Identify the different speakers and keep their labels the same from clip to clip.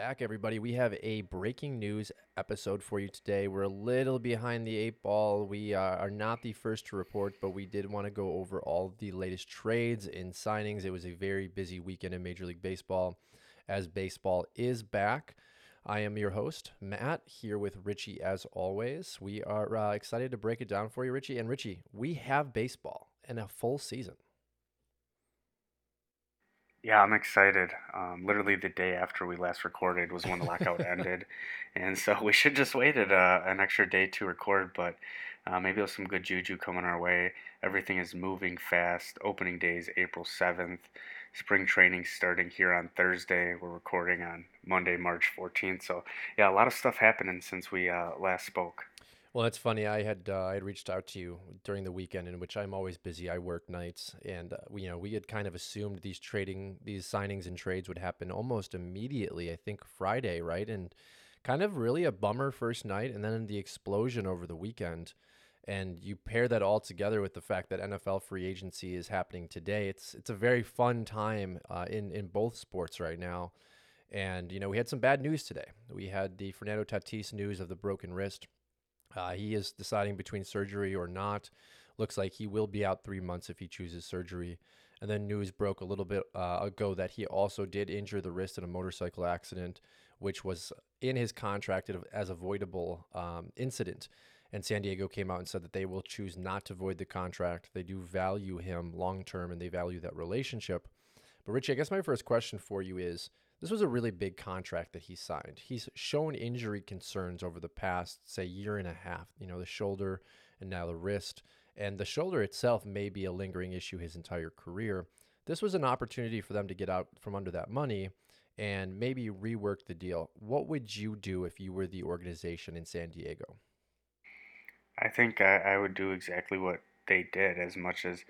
Speaker 1: Back, everybody. We have a breaking news episode for you today. We're a little behind the eight ball. We uh, are not the first to report, but we did want to go over all the latest trades and signings. It was a very busy weekend in Major League Baseball as baseball is back. I am your host, Matt, here with Richie as always. We are uh, excited to break it down for you, Richie. And Richie, we have baseball and a full season.
Speaker 2: Yeah, I'm excited. Um, literally the day after we last recorded was when the lockout ended, and so we should just waited uh, an extra day to record. But uh, maybe there's some good juju coming our way. Everything is moving fast. Opening day is April 7th. Spring training starting here on Thursday. We're recording on Monday, March 14th. So yeah, a lot of stuff happening since we uh, last spoke.
Speaker 1: Well, it's funny. I had uh, I had reached out to you during the weekend, in which I'm always busy. I work nights, and uh, we, you know we had kind of assumed these trading, these signings and trades would happen almost immediately. I think Friday, right? And kind of really a bummer first night, and then the explosion over the weekend. And you pair that all together with the fact that NFL free agency is happening today. It's it's a very fun time uh, in in both sports right now. And you know we had some bad news today. We had the Fernando Tatis news of the broken wrist uh, he is deciding between surgery or not. Looks like he will be out three months if he chooses surgery. And then news broke a little bit uh, ago that he also did injure the wrist in a motorcycle accident, which was in his contract as a avoidable um, incident. And San Diego came out and said that they will choose not to void the contract. They do value him long term and they value that relationship. But Richie, I guess my first question for you is this was a really big contract that he signed. He's shown injury concerns over the past, say, year and a half. You know, the shoulder and now the wrist. And the shoulder itself may be a lingering issue his entire career. This was an opportunity for them to get out from under that money and maybe rework the deal. What would you do if you were the organization in San Diego?
Speaker 2: I think I, I would do exactly what they did, as much as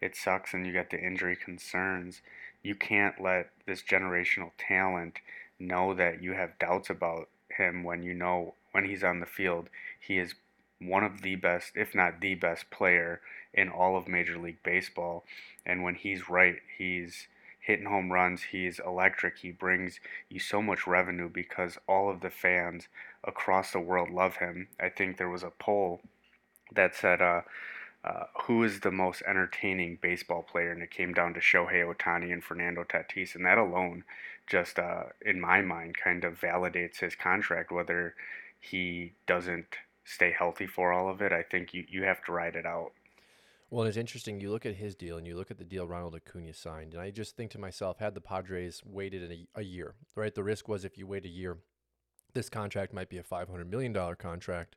Speaker 2: it sucks and you got the injury concerns you can't let this generational talent know that you have doubts about him when you know when he's on the field. He is one of the best if not the best player in all of major league baseball. And when he's right he's hitting home runs he's electric he brings you so much revenue because all of the fans across the world love him. I think there was a poll that said uh, uh, who is the most entertaining baseball player, and it came down to Shohei Ohtani and Fernando Tatis, and that alone, just uh, in my mind, kind of validates his contract. Whether he doesn't stay healthy for all of it, I think you, you have to ride it out.
Speaker 1: Well, it's interesting. You look at his deal and you look at the deal Ronald Acuna signed, and I just think to myself, had the Padres waited a, a year, right? The risk was if you wait a year, this contract might be a $500 million contract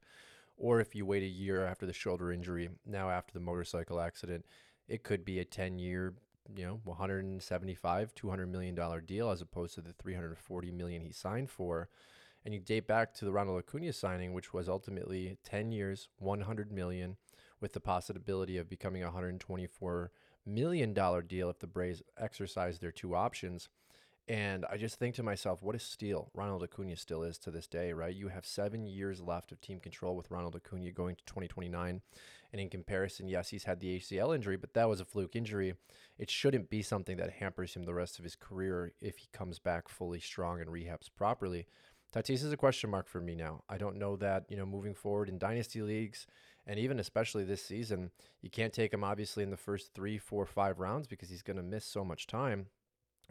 Speaker 1: or if you wait a year after the shoulder injury, now after the motorcycle accident, it could be a 10 year, you know, 175, 200 million dollar deal as opposed to the 340 million he signed for. And you date back to the Ronald Acuna signing, which was ultimately 10 years, 100 million, with the possibility of becoming a 124 million dollar deal if the Braves exercise their two options. And I just think to myself, what a steal Ronald Acuna still is to this day, right? You have seven years left of team control with Ronald Acuna going to 2029. And in comparison, yes, he's had the ACL injury, but that was a fluke injury. It shouldn't be something that hampers him the rest of his career if he comes back fully strong and rehabs properly. Tatis is a question mark for me now. I don't know that, you know, moving forward in dynasty leagues and even especially this season, you can't take him obviously in the first three, four, five rounds because he's going to miss so much time.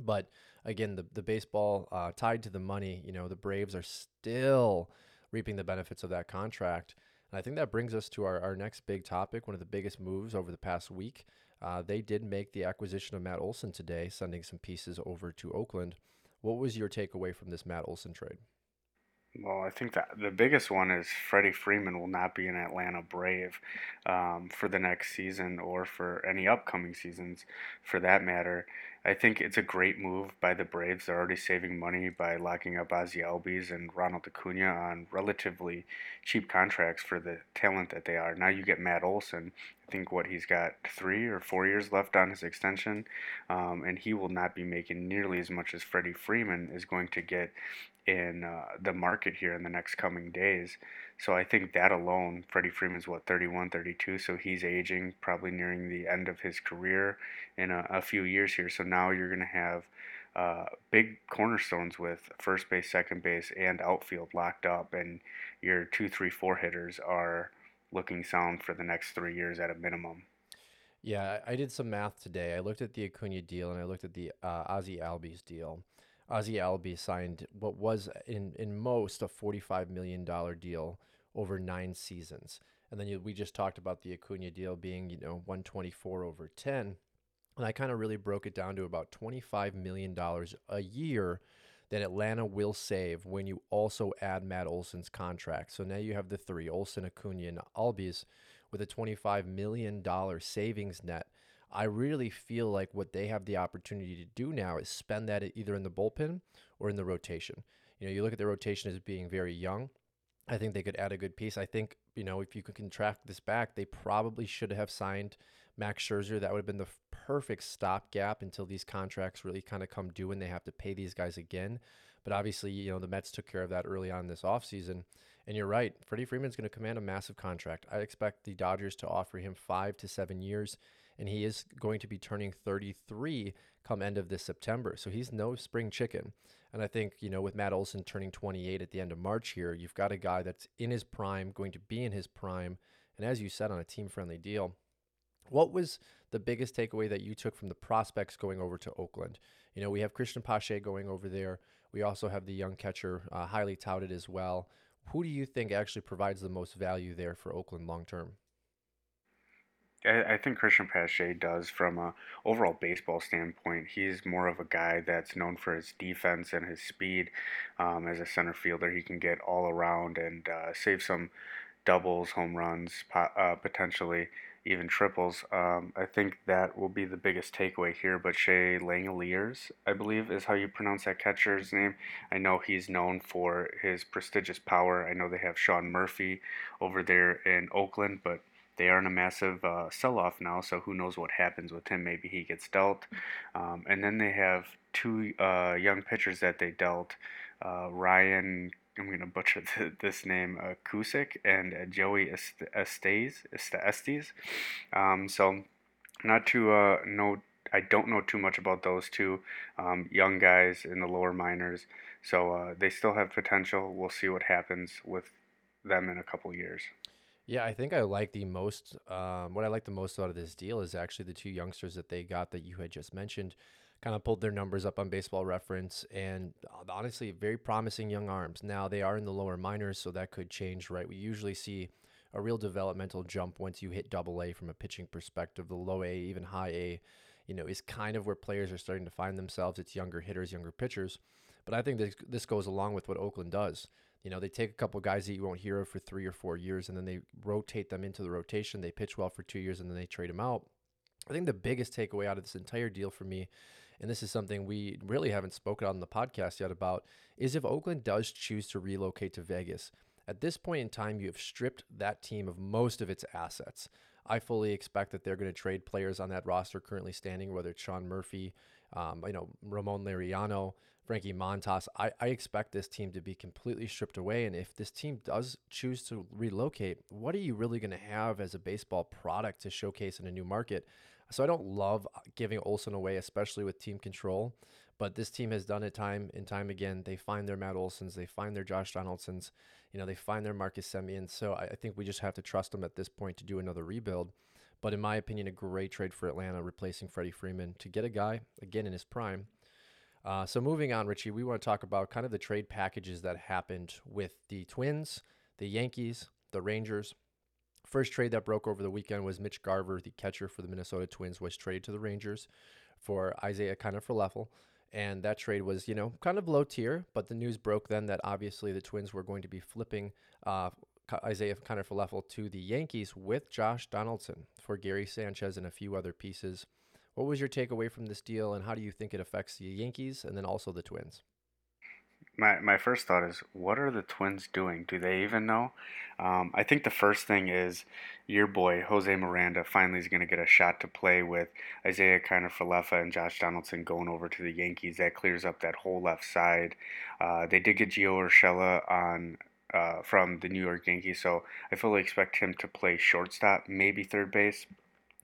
Speaker 1: But again, the the baseball uh, tied to the money, you know, the Braves are still reaping the benefits of that contract. And I think that brings us to our, our next big topic, one of the biggest moves over the past week. Uh, they did make the acquisition of Matt Olson today, sending some pieces over to Oakland. What was your takeaway from this Matt Olson trade?
Speaker 2: Well, I think that the biggest one is Freddie Freeman will not be an Atlanta Brave um, for the next season or for any upcoming seasons for that matter. I think it's a great move by the Braves. They're already saving money by locking up Ozzie Albies and Ronald Acuna on relatively cheap contracts for the talent that they are. Now you get Matt Olson. I think what he's got three or four years left on his extension, um, and he will not be making nearly as much as Freddie Freeman is going to get in uh, the market here in the next coming days. So I think that alone, Freddie Freeman's what 31, 32, so he's aging, probably nearing the end of his career in a, a few years here. So now you're going to have uh, big cornerstones with first base, second base, and outfield locked up, and your two, three, four hitters are looking sound for the next three years at a minimum.
Speaker 1: Yeah, I did some math today. I looked at the Acuna deal and I looked at the uh, Ozzie Albies deal. Ozzie Albies signed what was in in most a forty-five million dollar deal over nine seasons, and then you, we just talked about the Acuna deal being you know one twenty-four over ten, and I kind of really broke it down to about twenty-five million dollars a year that Atlanta will save when you also add Matt Olson's contract. So now you have the three Olson, Acuna, and Albies with a $25 million savings net. I really feel like what they have the opportunity to do now is spend that either in the bullpen or in the rotation. You know, you look at the rotation as being very young. I think they could add a good piece. I think, you know, if you could contract this back, they probably should have signed Max Scherzer. That would have been the perfect stopgap until these contracts really kind of come due and they have to pay these guys again. But obviously, you know, the Mets took care of that early on this offseason. And you're right, Freddie Freeman's going to command a massive contract. I expect the Dodgers to offer him five to seven years, and he is going to be turning 33 come end of this September. So he's no spring chicken. And I think, you know, with Matt Olson turning 28 at the end of March here, you've got a guy that's in his prime, going to be in his prime, and as you said, on a team friendly deal. What was the biggest takeaway that you took from the prospects going over to Oakland? You know, we have Christian Pache going over there. We also have the young catcher, uh, highly touted as well. Who do you think actually provides the most value there for Oakland long term?
Speaker 2: I, think Christian Pache does from a overall baseball standpoint. He's more of a guy that's known for his defense and his speed. Um, as a center fielder, he can get all around and uh, save some doubles, home runs, uh, potentially even triples. Um, I think that will be the biggest takeaway here. But Shea Langeliers, I believe, is how you pronounce that catcher's name. I know he's known for his prestigious power. I know they have Sean Murphy over there in Oakland, but they are in a massive uh, sell-off now. So who knows what happens with him? Maybe he gets dealt. Um, and then they have two uh, young pitchers that they dealt. Uh, Ryan I'm going to butcher this name, uh, Cusick and uh, Joey Estes. Estes. Um, so, not to uh, know, I don't know too much about those two um, young guys in the lower minors. So, uh, they still have potential. We'll see what happens with them in a couple years.
Speaker 1: Yeah, I think I like the most. Um, what I like the most out of this deal is actually the two youngsters that they got that you had just mentioned kind of pulled their numbers up on baseball reference and uh, honestly very promising young arms. Now they are in the lower minors so that could change right? We usually see a real developmental jump once you hit double a from a pitching perspective. The low a even high a you know is kind of where players are starting to find themselves. It's younger hitters younger pitchers. But i think this, this goes along with what oakland does you know they take a couple guys that you won't hear of for three or four years and then they rotate them into the rotation they pitch well for two years and then they trade them out i think the biggest takeaway out of this entire deal for me and this is something we really haven't spoken on the podcast yet about, is if Oakland does choose to relocate to Vegas. At this point in time, you have stripped that team of most of its assets. I fully expect that they're going to trade players on that roster currently standing, whether it's Sean Murphy, um, you know, Ramon Laureano, Frankie Montas. I, I expect this team to be completely stripped away. And if this team does choose to relocate, what are you really going to have as a baseball product to showcase in a new market? So I don't love uh, giving Olson away, especially with team control. But this team has done it time and time again. They find their Matt Olsons, they find their Josh Donaldsons, you know, they find their Marcus Semien. So I, I think we just have to trust them at this point to do another rebuild. But in my opinion, a great trade for Atlanta, replacing Freddie Freeman to get a guy again in his prime. Uh, so moving on, Richie, we want to talk about kind of the trade packages that happened with the Twins, the Yankees, the Rangers, First trade that broke over the weekend was Mitch Garver, the catcher for the Minnesota Twins, was traded to the Rangers for Isiah Kiner-Falefa. And that trade was, you know, kind of low tier, but the news broke then that obviously the Twins were going to be flipping uh, Isiah Kiner-Falefa to the Yankees with Josh Donaldson for Gary Sanchez and a few other pieces. What was your takeaway from this deal, and how do you think it affects the Yankees and then also the Twins?
Speaker 2: my my first thought is, what are the Twins doing? Do they even know? Um, I think the first thing is your boy Jose Miranda finally is going to get a shot to play with Isiah Kiner-Falefa and Josh Donaldson going over to the Yankees. That clears up that whole left side. Uh, they did get Gio Urshela on uh, from the New York Yankees, so I fully expect him to play shortstop, maybe third base.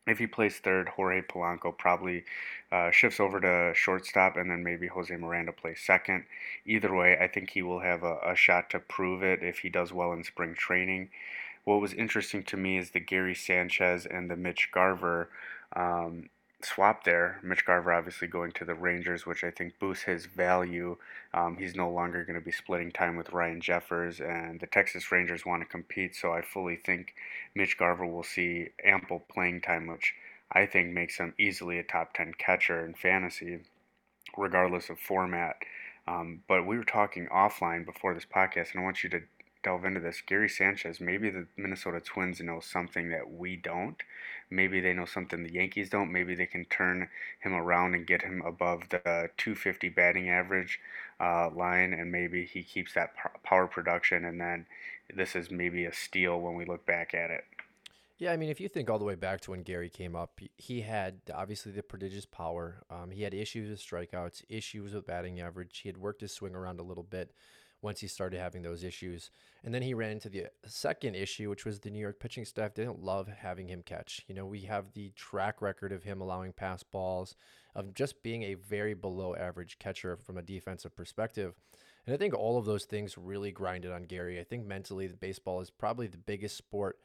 Speaker 2: If he plays third, Jorge Polanco probably uh, shifts over to shortstop, and then maybe Jose Miranda plays second. Either way, I think he will have a, a shot to prove it if he does well in spring training. What was interesting to me is the Gary Sanchez and the Mitch Garver um, swap there. Mitch Garver obviously going to the Rangers, which I think boosts his value. Um, he's no longer going to be splitting time with Ryan Jeffers, and the Texas Rangers want to compete, so I fully think Mitch Garver will see ample playing time, which I think makes him easily a top 10 catcher in fantasy, regardless of format. Um, but we were talking offline before this podcast, and I want you to delve into this. Gary Sanchez, maybe the Minnesota Twins know something that we don't. Maybe they know something the Yankees don't. Maybe they can turn him around and get him above the 250 batting average uh, line, and maybe he keeps that power production. And then this is maybe a steal when we look back at it.
Speaker 1: Yeah, I mean, if you think all the way back to when Gary came up, he had obviously the prodigious power. Um, he had issues with strikeouts, issues with batting average. He had worked his swing around a little bit once he started having those issues. And then he ran into the second issue, which was the New York pitching staff didn't love having him catch. You know, we have the track record of him allowing pass balls, of just being a very below average catcher from a defensive perspective. And I think all of those things really grinded on Gary. I think mentally, baseball is probably the biggest sport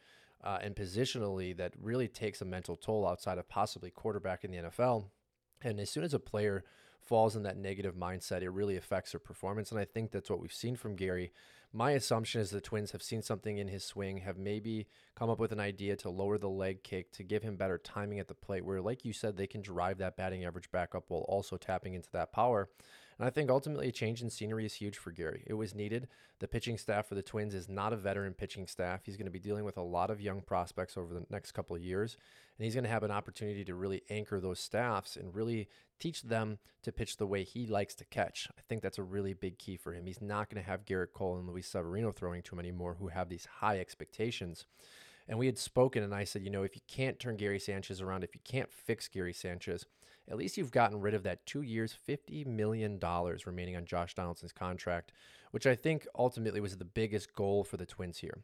Speaker 1: uh, and positionally that really takes a mental toll outside of possibly quarterback in the NFL. And as soon as a player falls in that negative mindset, it really affects their performance. And I think that's what we've seen from Gary. My assumption is the Twins have seen something in his swing, have maybe come up with an idea to lower the leg kick to give him better timing at the plate, where, like you said, they can drive that batting average back up while also tapping into that power. And I think ultimately a change in scenery is huge for Gary. It was needed. The pitching staff for the Twins is not a veteran pitching staff. He's going to be dealing with a lot of young prospects over the next couple of years. And he's going to have an opportunity to really anchor those staffs and really teach them to pitch the way he likes to catch. I think that's a really big key for him. He's not going to have Gerrit Cole and Luis Severino throwing to him anymore who have these high expectations. And we had spoken, and I said, you know, if you can't turn Gary Sanchez around, if you can't fix Gary Sanchez, at least you've gotten rid of that two years, $50 million remaining on Josh Donaldson's contract, which I think ultimately was the biggest goal for the Twins here.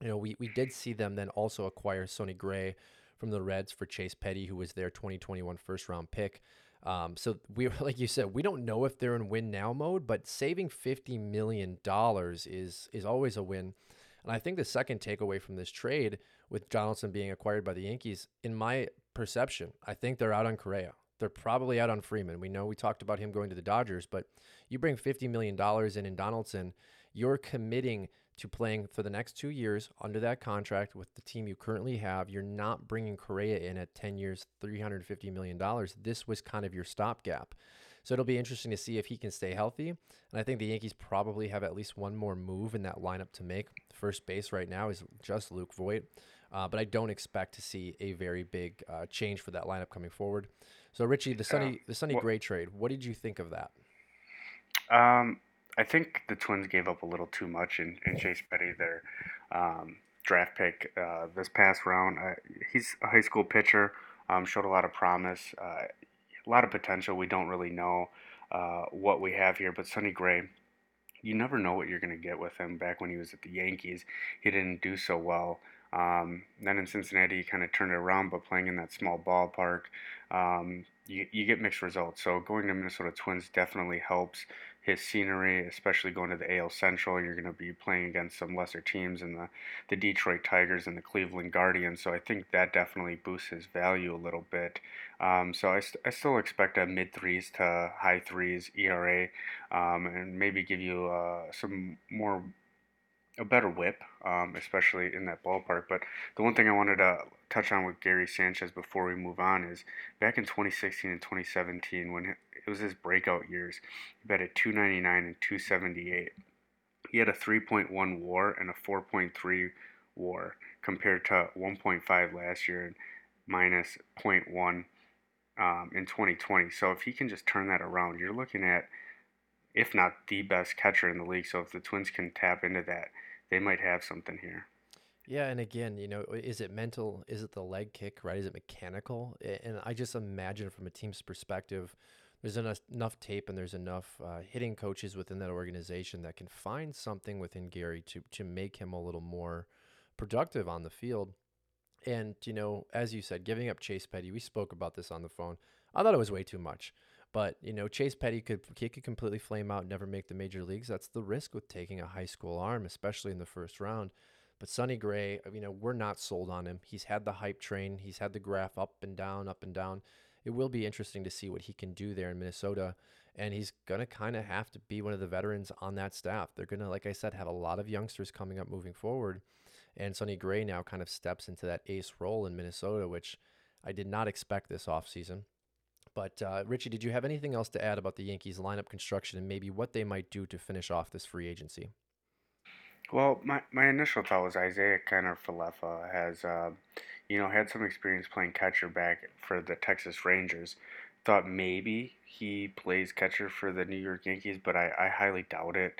Speaker 1: You know, we, we did see them then also acquire Sonny Gray from the Reds for Chase Petty, who was their 2021 first round pick. Um, so we, like you said, we don't know if they're in win now mode, but saving $50 million is, is always a win. And I think the second takeaway from this trade with Donaldson being acquired by the Yankees, in my perception, I think they're out on Correa. They're probably out on Freeman. We know we talked about him going to the Dodgers, but you bring $50 million in in Donaldson, you're committing to playing for the next two years under that contract with the team you currently have. You're not bringing Correa in at 10 years, $350 million. This was kind of your stopgap. So it'll be interesting to see if he can stay healthy. And I think the Yankees probably have at least one more move in that lineup to make. First base right now is just Luke Voit. Uh, but I don't expect to see a very big uh, change for that lineup coming forward. So Richie, the Sonny the Sonny well, Gray trade, what did you think of that?
Speaker 2: Um, I think the Twins gave up a little too much in, in Chase Petty, their um, draft pick uh, this past round. Uh, he's a high school pitcher, um, showed a lot of promise, uh, a lot of potential. We don't really know uh, what we have here, but Sonny Gray, you never know what you're going to get with him. Back when he was at the Yankees, he didn't do so well. Um, then in Cincinnati, he kind of turned it around, but playing in that small ballpark, um, you, you get mixed results. So going to Minnesota Twins definitely helps his scenery, especially going to the AL Central. You're going to be playing against some lesser teams in the, the Detroit Tigers and the Cleveland Guardians. So I think that definitely boosts his value a little bit. Um, so I, st- I still expect a mid threes to high threes ERA um, and maybe give you uh, some more a better whip, um, especially in that ballpark. But the one thing I wanted to touch on with Gary Sanchez before we move on is back in 2016 and 2017 when it was his breakout years, he batted 299 and 278. He had a 3.1 WAR and a 4.3 WAR compared to 1.5 last year and minus 0.1 um, in 2020. So if he can just turn that around, you're looking at if not the best catcher in the league. So if the Twins can tap into that, they might have something here.
Speaker 1: Yeah, and again, you know, is it mental? Is it the leg kick, right? Is it mechanical? And I just imagine from a team's perspective, there's enough, tape and there's enough uh, hitting coaches within that organization that can find something within Gary to to make him a little more productive on the field. And, you know, as you said, giving up Chase Petty, we spoke about this on the phone. I thought it was way too much. But, you know, Chase Petty could he could completely flame out, and never make the major leagues. That's the risk with taking a high school arm, especially in the first round. But Sonny Gray, you know, we're not sold on him. He's had the hype train. He's had the graph up and down, up and down. It will be interesting to see what he can do there in Minnesota. And he's going to kind of have to be one of the veterans on that staff. They're going to, like I said, have a lot of youngsters coming up moving forward. And Sonny Gray now kind of steps into that ace role in Minnesota, which I did not expect this offseason. But uh, Richie, did you have anything else to add about the Yankees lineup construction and maybe what they might do to finish off this free agency?
Speaker 2: Well, my, my initial thought was Isiah Kiner-Falefa has, uh, you know, had some experience playing catcher back for the Texas Rangers. Thought maybe he plays catcher for the New York Yankees, but I, I highly doubt it.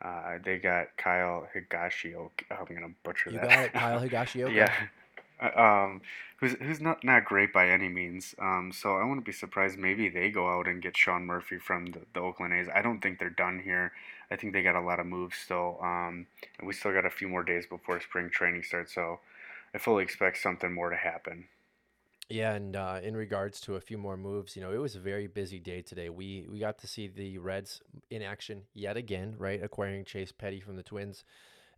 Speaker 2: Uh, they got Kyle Higashioka. I'm gonna butcher
Speaker 1: You
Speaker 2: that.
Speaker 1: got it, Kyle Higashioka.
Speaker 2: yeah, um, who's who's not not great by any means. Um, so I wouldn't be surprised maybe they go out and get Sean Murphy from the, the Oakland A's. I don't think they're done here. I think they got a lot of moves still. Um, and we still got a few more days before spring training starts. So I fully expect something more to happen.
Speaker 1: Yeah, and uh, in regards to a few more moves, you know, it was a very busy day today. We we got to see the Reds in action yet again, right? Acquiring Chase Petty from the Twins.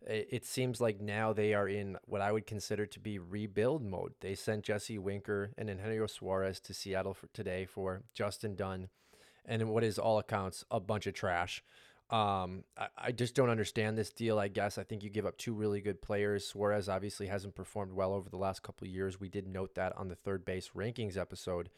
Speaker 1: It, seems like now they are in what I would consider to be rebuild mode. They sent Jesse Winker and Eugenio Suarez to Seattle for today for Justin Dunn, and what is all accounts a bunch of trash. Um, I, I just don't understand this deal. I guess I think you give up two really good players. Suarez obviously hasn't performed well over the last couple years. We did note that on the third base rankings episode.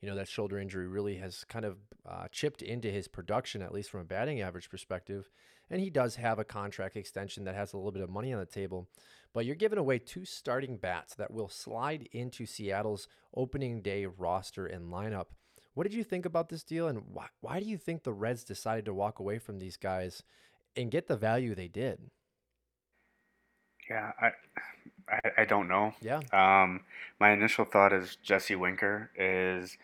Speaker 1: You know that shoulder injury really has kind of uh, chipped into his production, at least from a batting average perspective. And he does have a contract extension that has a little bit of money on the table. But you're giving away two starting bats that will slide into Seattle's opening day roster and lineup. What did you think about this deal, and why, why do you think the Reds decided to walk away from these guys and get the value they did?
Speaker 2: Yeah, I, I, I don't know.
Speaker 1: Yeah.
Speaker 2: Um, my initial thought is Jesse Winker is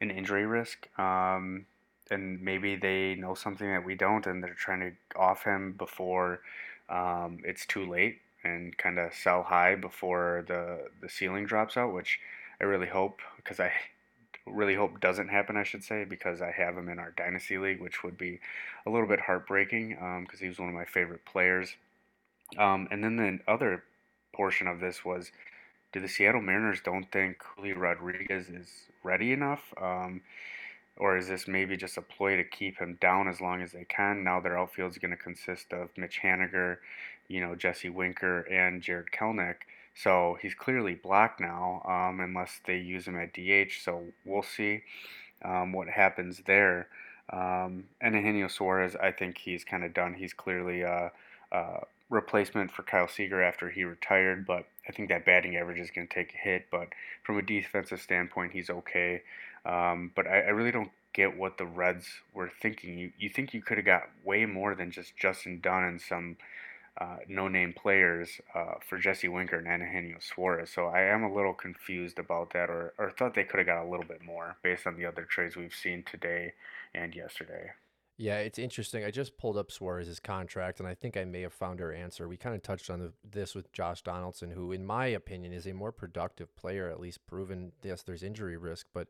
Speaker 2: an injury risk. Um, and maybe they know something that we don't, and they're trying to off him before um, it's too late and kind of sell high before the the ceiling drops out, which I really hope because I really hope doesn't happen, I should say, because I have him in our dynasty league, which would be a little bit heartbreaking because um, he was one of my favorite players. Um, and then the other portion of this was, do the Seattle Mariners don't think Julio Rodriguez is ready enough? Um, or is this maybe just a ploy to keep him down as long as they can? Now their outfield is going to consist of Mitch Haniger, you know, Jesse Winker, and Jarred Kelenic. So he's clearly blocked now, um, unless they use him at DH. So we'll see um, what happens there. Um, and Eugenio Suarez, I think he's kind of done. He's clearly a, a, replacement for Kyle Seager after he retired, but I think that batting average is going to take a hit. But from a defensive standpoint, he's okay. Um, but I, I really don't get what the Reds were thinking. You you think you could have got way more than just Justin Dunn and some uh, no-name players uh, for Jesse Winker and Eugenio Suarez. So I am a little confused about that, or, or thought they could have got a little bit more based on the other trades we've seen today and yesterday.
Speaker 1: Yeah, it's interesting. I just pulled up Suarez's contract, and I think I may have found our answer. We kind of touched on the, this with Josh Donaldson, who, in my opinion, is a more productive player, at least proven. Yes, there's injury risk, but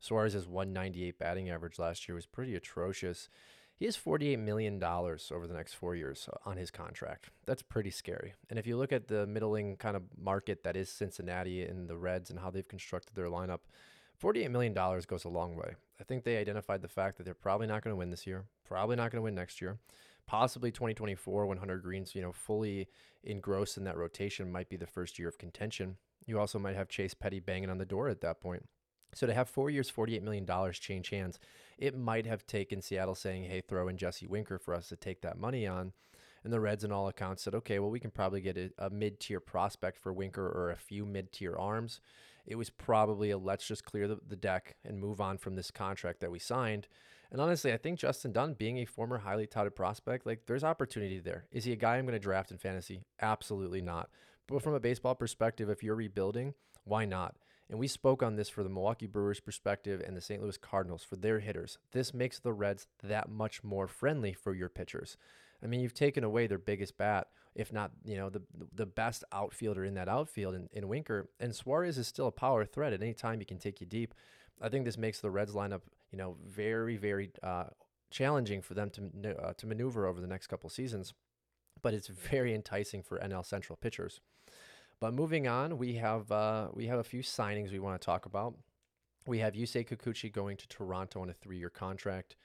Speaker 1: Suarez's 198 batting average last year was pretty atrocious. He has $48 million over the next four years on his contract. That's pretty scary. And if you look at the middling kind of market that is Cincinnati and the Reds and how they've constructed their lineup, $48 million goes a long way. I think they identified the fact that they're probably not going to win this year, probably not going to win next year. Possibly 2024 when Hunter Greene's, you know, fully engrossed in that rotation might be the first year of contention. You also might have Chase Petty banging on the door at that point. So to have four years, $48 million change hands, it might have taken Seattle saying, hey, throw in Jesse Winker for us to take that money on. And the Reds, in all accounts, said, okay, well, we can probably get a, a mid tier prospect for Winker or a few mid tier arms. It was probably a let's just clear the, the deck and move on from this contract that we signed. And honestly, I think Justin Dunn, being a former highly touted prospect, like there's opportunity there. Is he a guy I'm going to draft in fantasy? Absolutely not. But from a baseball perspective, if you're rebuilding, why not? And we spoke on this for the Milwaukee Brewers perspective and the St. Louis Cardinals for their hitters. This makes the Reds that much more friendly for your pitchers. I mean, you've taken away their biggest bat, if not, you know, the the best outfielder in that outfield in, in Winker. And Suarez is still a power threat. At any time, he can take you deep. I think this makes the Reds lineup, you know, very, very uh, challenging for them to uh, to maneuver over the next couple seasons. But it's very enticing for NL Central pitchers. But moving on, we have uh, we have a few signings we want to talk about. We have Yusei Kikuchi going to Toronto on a three-year contract.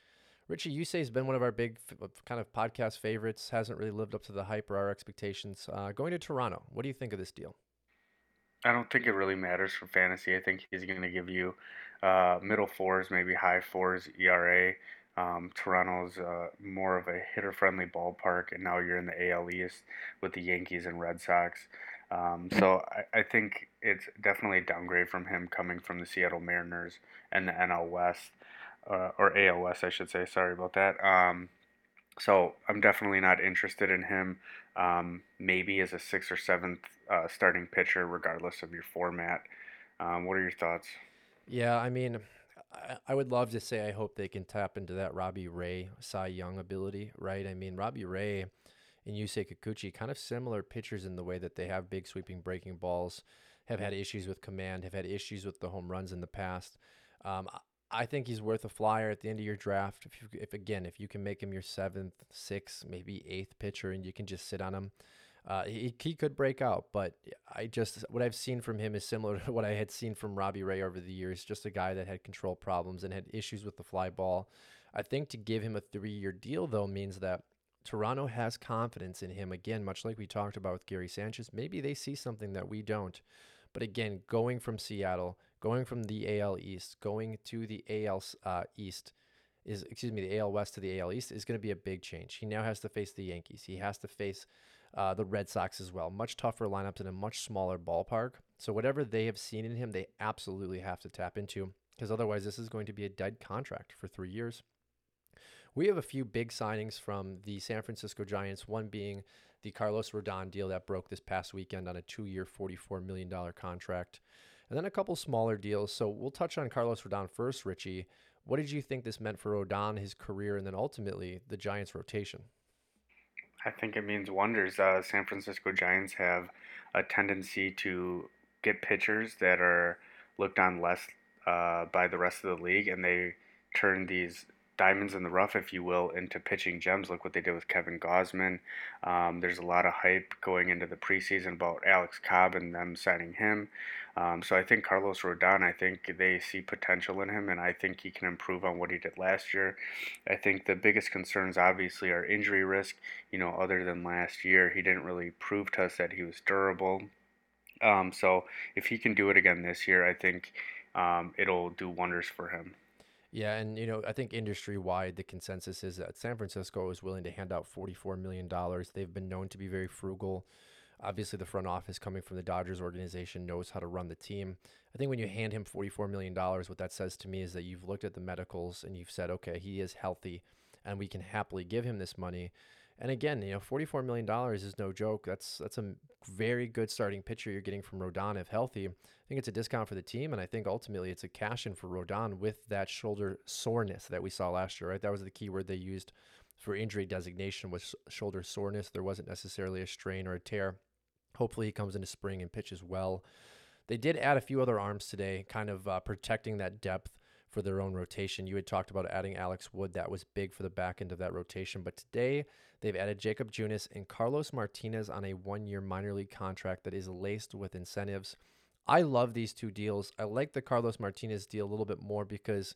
Speaker 1: Richie Yusei has been one of our big kind of podcast favorites. Hasn't really lived up to the hype or our expectations. Uh, going to Toronto, what do you think of this deal?
Speaker 2: I don't think it really matters for fantasy. I think he's going to give you uh, middle fours, maybe high fours ERA. Um, Toronto's uh, more of a hitter friendly ballpark, and now you're in the AL East with the Yankees and Red Sox. Um, so I, I, think it's definitely a downgrade from him coming from the Seattle Mariners and the NL West, uh, or AL West, I should say. Sorry about that. Um, so I'm definitely not interested in him. Um, maybe as a sixth or seventh uh, starting pitcher, regardless of your format. Um, what are your thoughts?
Speaker 1: Yeah, I mean, I, I would love to say I hope they can tap into that Robbie Ray Cy Young ability, right? I mean, Robbie Ray and Yusei Kikuchi, kind of similar pitchers in the way that they have big sweeping breaking balls, have had issues with command, have had issues with the home runs in the past. Um, I think he's worth a flyer at the end of your draft. If, you, if again, if you can make him your seventh, sixth, maybe eighth pitcher, and you can just sit on him, uh, he, he could break out. But I just what I've seen from him is similar to what I had seen from Robbie Ray over the years. Just a guy that had control problems and had issues with the fly ball. I think to give him a three-year deal though means that Toronto has confidence in him again, much like we talked about with Gary Sanchez. Maybe they see something that we don't. But again, going from Seattle, going from the AL East, going to the AL uh, East is excuse me, the AL West to the AL East is going to be a big change. He now has to face the Yankees. He has to face uh, the Red Sox as well. Much tougher lineups in a much smaller ballpark. So whatever they have seen in him, they absolutely have to tap into because otherwise this is going to be a dead contract for three years. We have a few big signings from the San Francisco Giants, one being the Carlos Rodon deal that broke this past weekend on a two year, $44 million contract. And then a couple smaller deals. So we'll touch on Carlos Rodon first, Richie. What did you think this meant for Rodon, his career, and then ultimately the Giants' rotation?
Speaker 2: I think it means wonders. Uh, San Francisco Giants have a tendency to get pitchers that are looked on less uh, by the rest of the league, and they turn these diamonds in the rough, if you will, into pitching gems. Look what they did with Kevin Gausman. Um, there's a lot of hype going into the preseason about Alex Cobb and them signing him. Um, so I think Carlos Rodon, I think they see potential in him, and I think he can improve on what he did last year. I think the biggest concerns, obviously, are injury risk. You know, other than last year, he didn't really prove to us that he was durable. Um, so if he can do it again this year, I think um, it'll do wonders for him.
Speaker 1: Yeah, and you know, I think industry wide the consensus is that San Francisco is willing to hand out $44 million. They've been known to be very frugal. Obviously, the front office coming from the Dodgers organization knows how to run the team. I think when you hand him $44 million, what that says to me is that you've looked at the medicals and you've said, okay, he is healthy and we can happily give him this money. And again, you know, $44 million is no joke. That's that's a very good starting pitcher you're getting from Rodon if healthy I think it's a discount for the team, and I think ultimately it's a cash in for Rodon with that shoulder soreness that we saw last year. Right, that was the key word they used for injury designation was shoulder soreness. There wasn't necessarily a strain or a tear. Hopefully, he comes into spring and pitches well. They did add a few other arms today, kind of uh, protecting that depth for their own rotation. You had talked about adding Alex Wood. That was big for the back end of that rotation. But today, they've added Jakob Junis and Carlos Martinez on a one year minor league contract that is laced with incentives. I love these two deals. I like the Carlos Martinez deal a little bit more because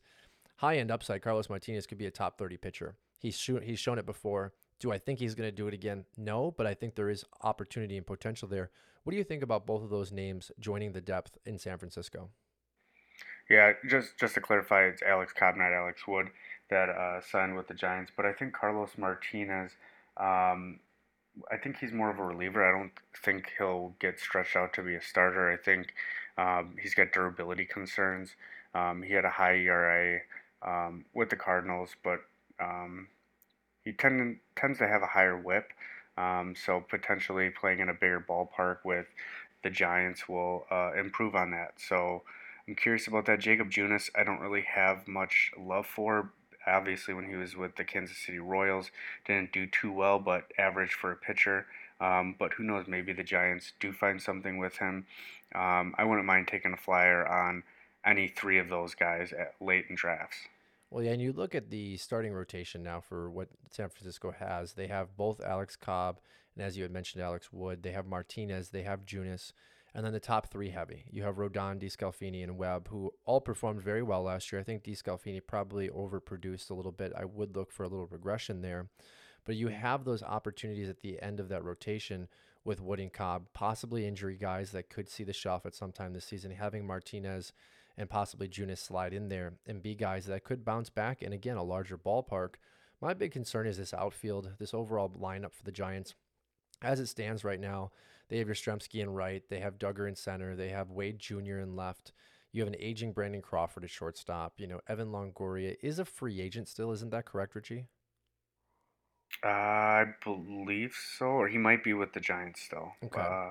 Speaker 1: high end upside, Carlos Martinez could be a top 30 pitcher. He's, sh- he's shown it before. Do I think he's going to do it again? No, but I think there is opportunity and potential there. What do you think about both of those names joining the depth in San Francisco?
Speaker 2: Yeah, just just to clarify, it's Alex Cobb, not Alex Wood, that uh, signed with the Giants. But I think Carlos Martinez um, I think he's more of a reliever. I don't think he'll get stretched out to be a starter. I think um, he's got durability concerns. Um, he had a high ERA um, with the Cardinals, but um, he tend, tends to have a higher whip. Um, so potentially playing in a bigger ballpark with the Giants will uh, improve on that. So I'm curious about that. Jakob Junis, I don't really have much love for. Obviously, when he was with the Kansas City Royals, didn't do too well, but average for a pitcher. Um, but who knows? Maybe the Giants do find something with him. Um, I wouldn't mind taking a flyer on any three of those guys at late in drafts.
Speaker 1: Well, yeah, and you look at the starting rotation now for what San Francisco has. They have both Alex Cobb and, as you had mentioned, Alex Wood. They have Martinez. They have Junis. And then the top three heavy. You have Rodon, DeSclafani, and Webb, who all performed very well last year. I think DeSclafani probably overproduced a little bit. I would look for a little regression there. But you have those opportunities at the end of that rotation with Wood and Cobb, possibly injury guys that could see the shelf at some time this season. Having Martinez and possibly Junis slide in there and be guys that could bounce back and again a larger ballpark. My big concern is this outfield, this overall lineup for the Giants. As it stands right now, they have Yastrzemski in right, they have Duggar in center, they have Wade Jr. in left. You have an aging Brandon Crawford at shortstop. You know, Evan Longoria is a free agent still, isn't that correct, Richie?
Speaker 2: Uh, I believe so, or he might be with the Giants still.
Speaker 1: Okay.
Speaker 2: Uh,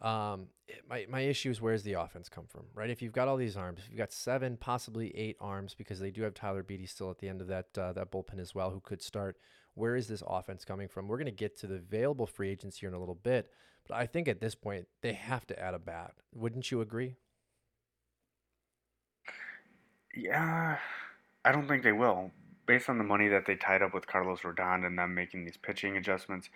Speaker 1: Um, my my issue is where's the offense come from, right? If you've got all these arms, if you've got seven, possibly eight arms, because they do have Tyler Beede still at the end of that uh, that bullpen as well, who could start. Where is this offense coming from? We're going to get to the available free agents here in a little bit, but I think at this point they have to add a bat. Wouldn't you agree?
Speaker 2: yeah, I don't think they will. Based on the money that they tied up with Carlos Rodon and them making these pitching adjustments,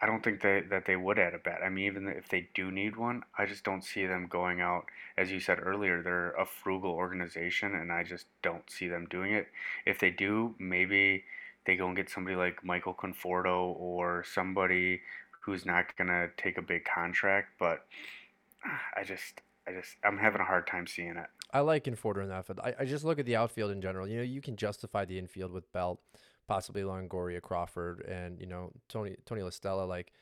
Speaker 2: I don't think they, that they would add a bat. I mean, even if they do need one, I just don't see them going out. As you said earlier, they're a frugal organization, and I just don't see them doing it. If they do, maybe they go and get somebody like Michael Conforto or somebody who's not gonna take a big contract. But I just, I just, I'm having a hard time seeing it.
Speaker 1: I like Conforto in that field. I, I just look at the outfield in general. You know, you can justify the infield with Belt, possibly Longoria, Crawford, and you know Tony Tony La Stella, like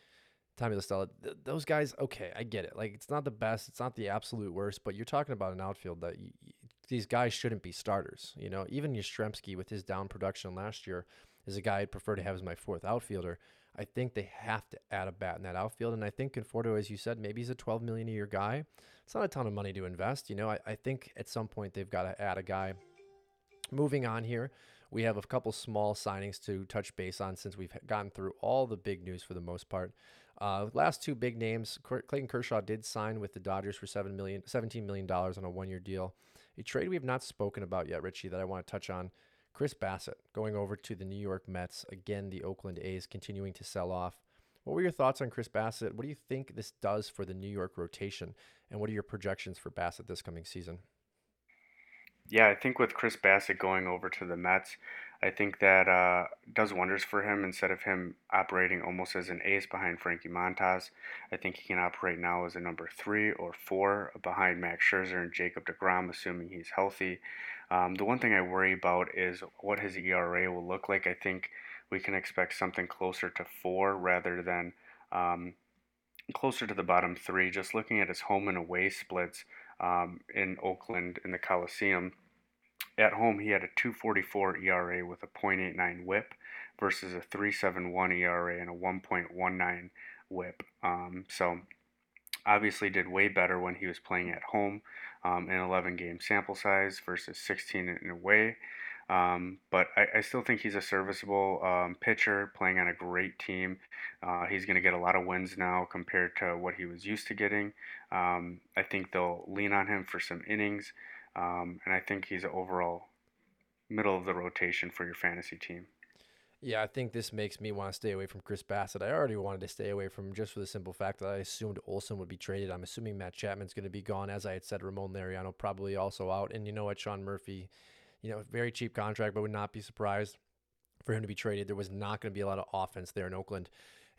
Speaker 1: Tommy La Stella. Th- those guys, okay, I get it. Like it's not the best, it's not the absolute worst, but you're talking about an outfield that y y- these guys shouldn't be starters. You know, even Yastrzemski with his down production last year is a guy I'd prefer to have as my fourth outfielder. I think they have to add a bat in that outfield, and I think Conforto, as you said, maybe he's a 12 million a year guy. It's not a ton of money to invest. You know, I, I think at some point they've got to add a guy. Moving on here, we have a couple small signings to touch base on since we've gotten through all the big news for the most part. Uh, last two big names, Clayton Kershaw did sign with the Dodgers for seven million, $17 million on a one year deal. A trade we have not spoken about yet, Richie, that I want to touch on. Chris Bassitt going over to the New York Mets. Again, the Oakland A's continuing to sell off. What were your thoughts on Chris Bassitt? What do you think this does for the New York rotation? And what are your projections for Bassitt this coming season?
Speaker 2: Yeah, I think with Chris Bassitt going over to the Mets, I think that uh, does wonders for him. Instead of him operating almost as an ace behind Frankie Montas, I think he can operate now as a number three or four behind Max Scherzer and Jacob DeGrom, assuming he's healthy. Um, the one thing I worry about is what his ERA will look like. I think we can expect something closer to four rather than um, closer to the bottom three. Just looking at his home and away splits um, in Oakland in the Coliseum. At home, he had a 2.44 ERA with a .89 WHIP versus a 3.71 ERA and a 1.19 WHIP. Um, so obviously did way better when he was playing at home um, in 11 game sample size versus 16 in away. Um, but I, I, still think he's a serviceable um, pitcher playing on a great team. Uh, he's going to get a lot of wins now compared to what he was used to getting. Um, I think they'll lean on him for some innings, um, and I think he's overall middle of the rotation for your fantasy team.
Speaker 1: Yeah, I think this makes me want to stay away from Chris Bassitt. I already wanted to stay away from just for the simple fact that I assumed Olson would be traded. I'm assuming Matt Chapman's going to be gone. As I had said, Ramon Laureano probably also out. And you know what, Sean Murphy, you know, very cheap contract, but would not be surprised for him to be traded. There was not going to be a lot of offense there in Oakland.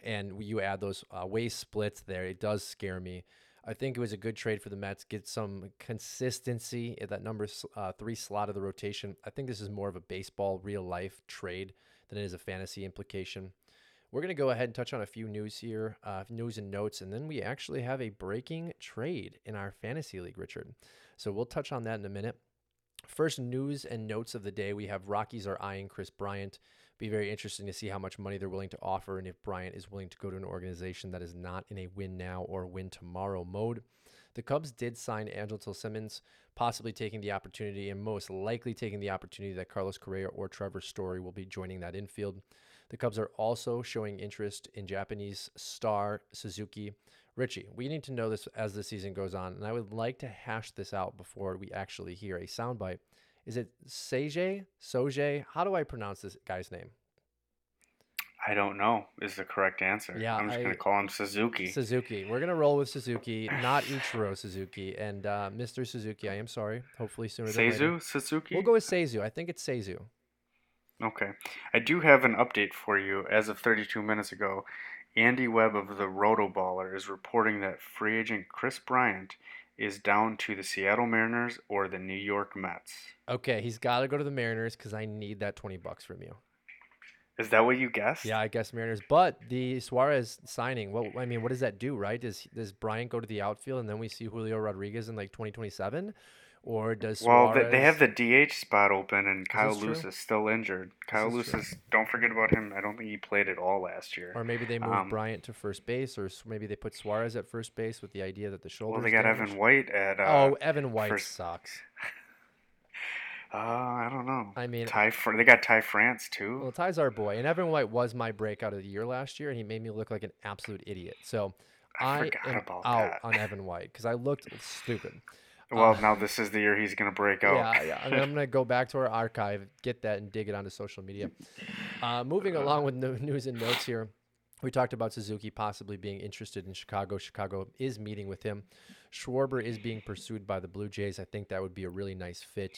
Speaker 1: And you add those uh, splits there, it does scare me. I think it was a good trade for the Mets. Get some consistency at that number uh, three slot of the rotation. I think this is more of a baseball, real life trade than it is a fantasy implication. We're going to go ahead and touch on a few news here, uh, news and notes, and then we actually have a breaking trade in our fantasy league, Richard. So we'll touch on that in a minute. First news and notes of the day we have Rockies are eyeing Kris Bryant. Be very interesting to see how much money they're willing to offer and if Bryant is willing to go to an organization that is not in a win now or win tomorrow mode. The Cubs did sign Andrelton Simmons, possibly taking the opportunity and most likely taking the opportunity that Carlos Correa or Trevor Story will be joining that infield. The Cubs are also showing interest in Japanese star Suzuki. Richie, we need to know this as the season goes on, and I would like to hash this out before we actually hear a soundbite. Is it Seiji? Soje? How do I pronounce this guy's name?
Speaker 2: I don't know is the correct answer.
Speaker 1: Yeah,
Speaker 2: I'm just
Speaker 1: I-
Speaker 2: going to call him Suzuki.
Speaker 1: Suzuki. We're gonna roll with Suzuki, not Ichiro Suzuki. And uh, Mr. Suzuki, I am sorry. Hopefully sooner than later.
Speaker 2: Seizu Suzuki?
Speaker 1: We'll go with Seizu. I think it's Seizu.
Speaker 2: Okay. I do have an update for you. As of 32 minutes ago, Andy Webb of the Rotoballer is reporting that free agent Kris Bryant is down to the Seattle Mariners or the New York Mets.
Speaker 1: Okay, he's got to go to the Mariners because I need that twenty bucks from you.
Speaker 2: Is that what you guessed?
Speaker 1: Yeah, I guess Mariners. But the Suarez signing, what I mean, what does that do, right? Does does Bryant go to the outfield and then we see Julio Rodriguez in like twenty twenty seven, or does
Speaker 2: Well,
Speaker 1: Suarez?
Speaker 2: they, they have the DH spot open, and Kyle Lewis
Speaker 1: true?
Speaker 2: is still injured. Kyle
Speaker 1: this
Speaker 2: Lewis
Speaker 1: true?
Speaker 2: is. Don't forget about him. I don't think he played at all last year.
Speaker 1: Or maybe they move
Speaker 2: Um,
Speaker 1: Bryant to first base, or maybe they put Suarez at first base with the idea that the shoulder.
Speaker 2: well, they got Evan White at. Uh,
Speaker 1: oh, Evan White
Speaker 2: first-
Speaker 1: sucks.
Speaker 2: uh, I don't know.
Speaker 1: I mean,
Speaker 2: Ty. They got Ty France too.
Speaker 1: Well, Ty's our boy, and Evan White was my breakout of the year last year, and he made me look like an absolute idiot. So
Speaker 2: I
Speaker 1: I,
Speaker 2: forgot
Speaker 1: am
Speaker 2: about
Speaker 1: out
Speaker 2: that.
Speaker 1: on Evan White because I looked stupid.
Speaker 2: Well,
Speaker 1: uh,
Speaker 2: now this is the year he's gonna break out.
Speaker 1: Yeah, yeah. And I'm gonna go back to our archive, get that, and dig it onto social media. Uh, moving along with no- news and notes here, we talked about Suzuki possibly being interested in Chicago. Chicago is meeting with him. Schwarber is being pursued by the Blue Jays. I think that would be a really nice fit.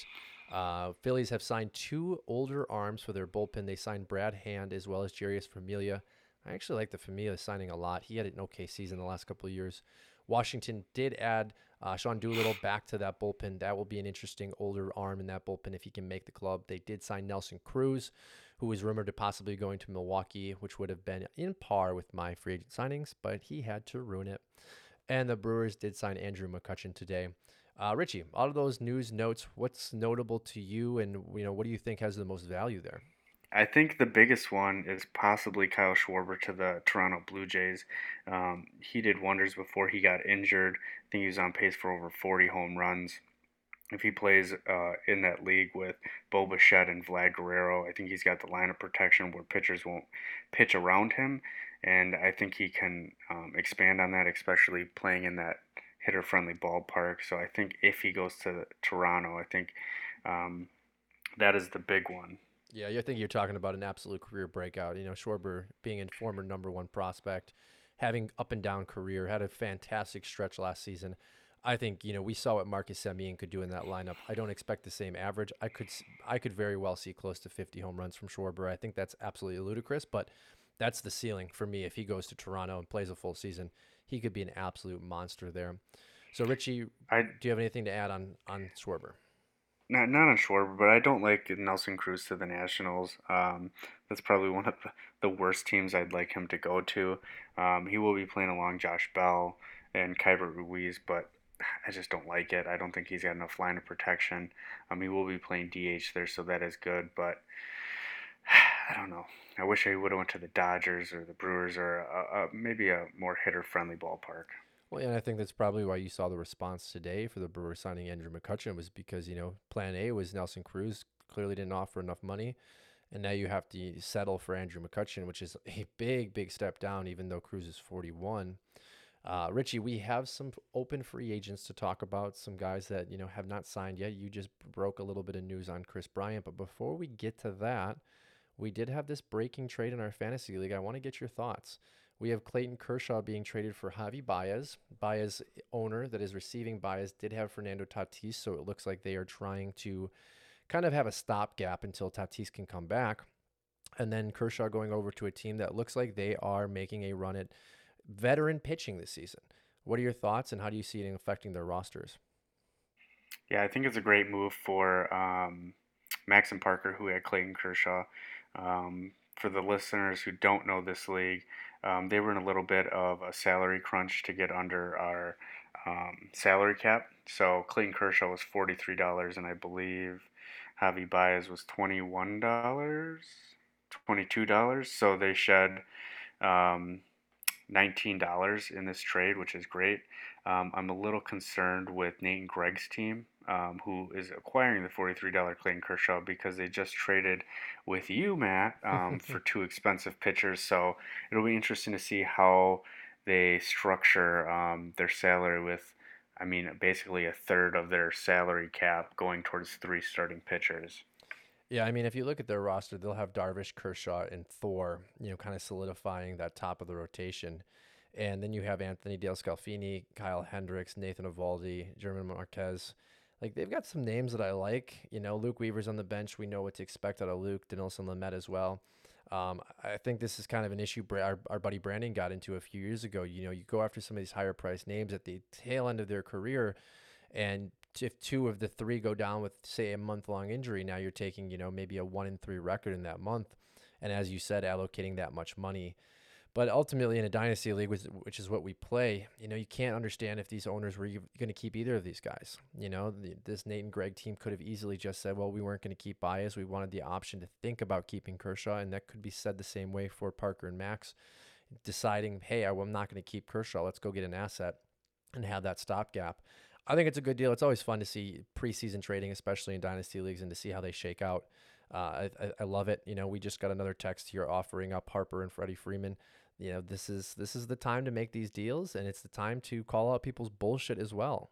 Speaker 1: Uh, Phillies have signed two older arms for their bullpen. They signed Brad Hand as well as Jeurys Familia. I actually like the Familia signing a lot. He had an okay season the last couple of years. Washington did add uh, Sean Doolittle back to that bullpen. That will be an interesting older arm in that bullpen if he can make the club. They did sign Nelson Cruz, who was rumored to possibly going to Milwaukee, which would have been in par with my free agent signings, but he had to ruin it. And the Brewers did sign Andrew McCutchen today. Uh, Richie, out of those news notes, what's notable to you, and you know what do you think has the most value there?
Speaker 2: I think the biggest one is possibly Kyle Schwarber to the Toronto Blue Jays. Um, he did wonders before he got injured. I think he was on pace for over 40 home runs. If he plays uh, in that league with Bo Bichette and Vlad Guerrero, I think he's got the line of protection where pitchers won't pitch around him. And I think he can um, expand on that, especially playing in that hitter friendly ballpark. So I think if he goes to Toronto, I think um, that is the big one.
Speaker 1: Yeah, I think you're talking about an absolute career breakout. You know, Schwarber being a former number one prospect, having up and down career, had a fantastic stretch last season. I think you know we saw what Marcus Semien could do in that lineup. I don't expect the same average. I could I could very well see close to 50 home runs from Schwarber. I think that's absolutely ludicrous, but that's the ceiling for me. If he goes to Toronto and plays a full season, he could be an absolute monster there. So Richie,
Speaker 2: I
Speaker 1: do you have anything to add on on Schwarber?
Speaker 2: Not not on Schwarber, but I don't like Nelson Cruz to the Nationals. Um, that's probably one of the, worst teams I'd like him to go to. Um, he will be playing along Josh Bell and Keibert Ruiz, but I just don't like it. I don't think he's got enough line of protection. Um, he will be playing DH there, so that is good, but I don't know. I wish I would have went to the Dodgers or the Brewers or a, a, maybe a more hitter friendly ballpark.
Speaker 1: Well, and I think that's probably why you saw the response today for the Brewers signing Andrew McCutchen was because you know Plan A was Nelson Cruz clearly didn't offer enough money, and now you have to settle for Andrew McCutchen, which is a big, big step down. Even though Cruz is forty-one, uh, Richie, we have some open free agents to talk about. Some guys that you know have not signed yet. You just broke a little bit of news on Kris Bryant, but before we get to that, we did have this breaking trade in our fantasy league. I want to get your thoughts. We have Clayton Kershaw being traded for Javi Baez. Baez owner that is receiving Baez did have Fernando Tatis, so it looks like they are trying to kind of have a stopgap until Tatis can come back. And then Kershaw going over to a team that looks like they are making a run at veteran pitching this season. What are your thoughts, and how do you see it affecting their rosters?
Speaker 2: Yeah, I think it's a great move for um, and Parker, who had Clayton Kershaw. Um, for the listeners who don't know this league, um, they were in a little bit of a salary crunch to get under our um, salary cap. So Clayton Kershaw was forty-three dollars, and I believe Javi Baez was twenty-one dollars, twenty-two dollars. So they shed um, nineteen dollars in this trade, which is great. Um, I'm a little concerned with Nate and Greg's team, um, who is acquiring the $43 Clayton Kershaw because they just traded with you, Matt, um, for two expensive pitchers. So it'll be interesting to see how they structure um, their salary with, I mean, basically a third of their salary cap going towards three starting pitchers.
Speaker 1: Yeah, I mean, if you look at their roster, they'll have Darvish, Kershaw, and Thor, you know, kind of solidifying that top of the rotation. And then you have Anthony DeSclafani, Kyle Hendricks, Nathan Eovaldi, German Marquez. Like they've got some names that I like. You know, Luke Weaver's on the bench. We know what to expect out of Luke, Dinelson Lamet as well. Um, I think this is kind of an issue our, our buddy Brandon got into a few years ago. You know, you go after some of these higher priced names at the tail end of their career, and if two of the three go down with, say, a month long injury, now you're taking, you know, maybe a one in three record in that month. And as you said, allocating that much money but ultimately, in a dynasty league, which, is what we play, you know, you can't understand if these owners were going to keep either of these guys. You know, this Nate and Greg team could have easily just said, well, we weren't going to keep Baez. We wanted the option to think about keeping Kershaw. And that could be said the same way for Parker and Max, deciding, hey, I'm not going to keep Kershaw. Let's go get an asset and have that stopgap. I think it's a good deal. It's always fun to see preseason trading, especially in dynasty leagues, and to see how they shake out. Uh, I, I love it. You know, we just got another text here offering up Harper and Freddie Freeman you know this is this is the time to make these deals and it's the time to call out people's bullshit as well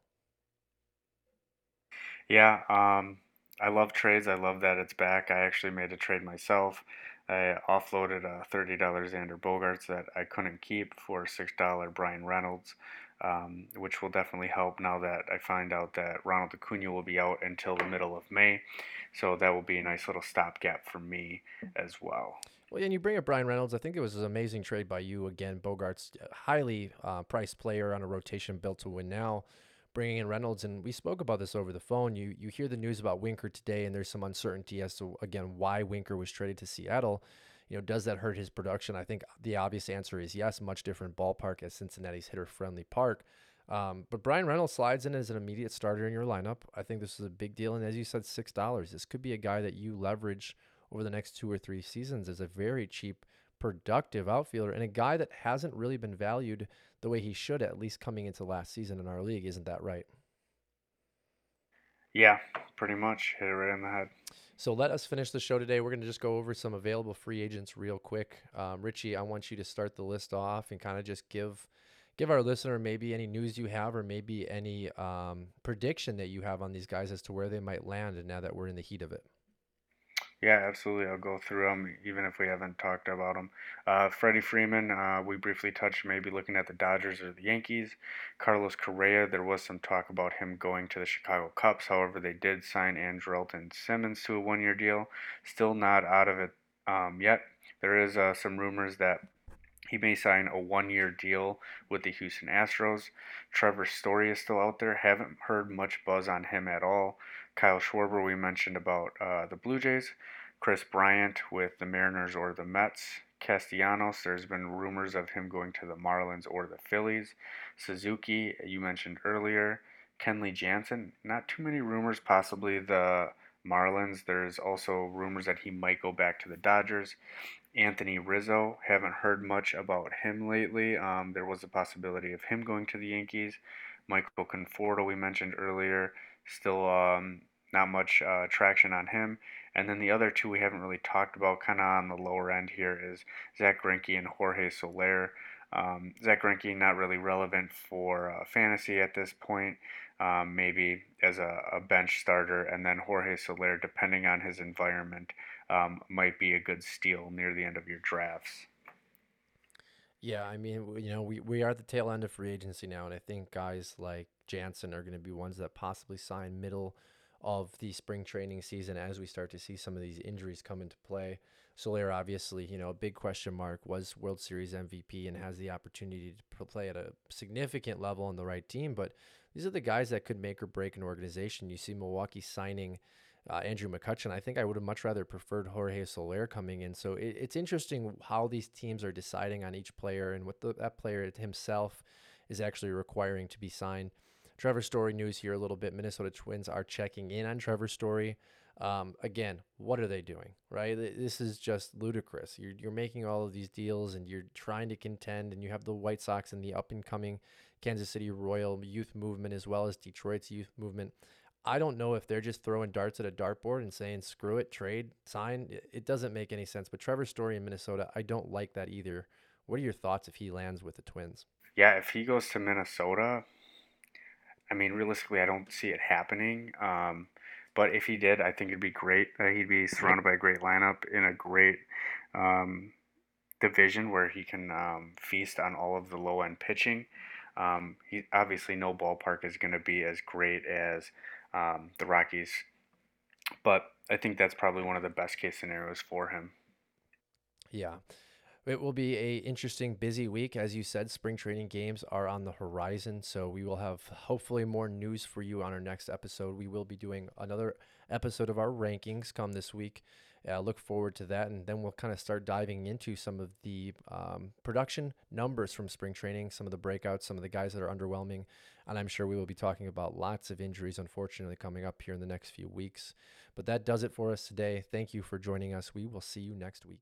Speaker 2: yeah um i love trades i love that it's back i actually made a trade myself i offloaded a $30 xander bogaerts that i couldn't keep for $6 bryan reynolds um, which will definitely help now that I find out that Ronald Acuna will be out until the middle of May. So that will be a nice little stopgap for me as well.
Speaker 1: Well, and you bring up Bryan Reynolds. I think it was an amazing trade by you again. Bogaerts highly uh, priced player on a rotation built to win now. Bringing in Reynolds, and we spoke about this over the phone. You you hear the news about Winker today, and there's some uncertainty as to again why Winker was traded to Seattle. You know, does that hurt his production? I think the obvious answer is yes. Much different ballpark as Cincinnati's hitter-friendly park. Um, but Bryan Reynolds slides in as an immediate starter in your lineup. I think this is a big deal, and as you said, six dollars. This could be a guy that you leverage over the next two or three seasons as a very cheap, productive outfielder and a guy that hasn't really been valued the way he should, at least coming into last season in our league. Isn't that right?
Speaker 2: Yeah, pretty much. Hit it right in the head.
Speaker 1: So let us finish the show today. We're going to just go over some available free agents real quick. Um, Richie, I want you to start the list off and kind of just give give our listener maybe any news you have or maybe any um, prediction that you have on these guys as to where they might land And now that we're in the heat of it.
Speaker 2: Yeah, absolutely. I'll go through them, even if we haven't talked about them. Uh, Freddie Freeman, uh, we briefly touched maybe looking at the Dodgers or the Yankees. Carlos Correa, there was some talk about him going to the Chicago Cubs. However, they did sign Andrelton Simmons to a one year deal. Still not out of it um, yet. There is uh, some rumors that he may sign a one year deal with the Houston Astros. Trevor Story is still out there. Haven't heard much buzz on him at all. Kyle Schwarber, we mentioned about uh, the Blue Jays. Kris Bryant with the Mariners or the Mets. Castellanos, there's been rumors of him going to the Marlins or the Phillies. Suzuki, you mentioned earlier. Kenley Jansen, not too many rumors, possibly the Marlins. There's also rumors that he might go back to the Dodgers. Anthony Rizzo, haven't heard much about him lately. Um, there was a possibility of him going to the Yankees. Michael Conforto, we mentioned earlier, still um, not much uh, traction on him. And then the other two we haven't really talked about, kind of on the lower end here, is Zack Greinke and Jorge Soler. Um, Zack Greinke not really relevant for uh, fantasy at this point, um, maybe as a, a, bench starter, and then Jorge Soler, depending on his environment, um, might be a good steal near the end of your drafts.
Speaker 1: Yeah, I mean, you know, we, we are at the tail end of free agency now, and I think guys like Jansen are going to be ones that possibly sign middle of the spring training season as we start to see some of these injuries come into play. Soler, obviously, you know, a big question mark was World Series MVP and has the opportunity to play at a significant level on the right team. But these are the guys that could make or break an organization. You see Milwaukee signing uh, Andrew McCutchen. I think I would have much rather preferred Jorge Soler coming in. So it, it's interesting how these teams are deciding on each player and what the, that player himself is actually requiring to be signed. Trevor Story news here a little bit. Minnesota Twins are checking in on Trevor Story. Um, again, what are they doing? Right? This is just ludicrous. You're, you're making all of these deals and you're trying to contend, and you have the White Sox and the up and coming Kansas City Royal youth movement as well as Detroit's youth movement. I don't know if they're just throwing darts at a dartboard and saying, screw it, trade, sign. It doesn't make any sense. But Trevor Story in Minnesota, I don't like that either. What are your thoughts if he lands with the Twins?
Speaker 2: Yeah, if he goes to Minnesota, I mean, realistically, I don't see it happening. Um, but if he did, I think it'd be great. Uh, he'd be surrounded by a great lineup in a great um, division where he can um, feast on all of the low end pitching. Um, he obviously no ballpark is going to be as great as um, the Rockies. But I think that's probably one of the best case scenarios for him.
Speaker 1: Yeah. It will be a interesting, busy week. As you said, spring training games are on the horizon. So we will have hopefully more news for you on our next episode. We will be doing another episode of our rankings come this week. Uh, look forward to that. And then we'll kind of start diving into some of the um, production numbers from spring training, some of the breakouts, some of the guys that are underwhelming. And I'm sure we will be talking about lots of injuries, unfortunately, coming up here in the next few weeks. But that does it for us today. Thank you for joining us. We will see you next week.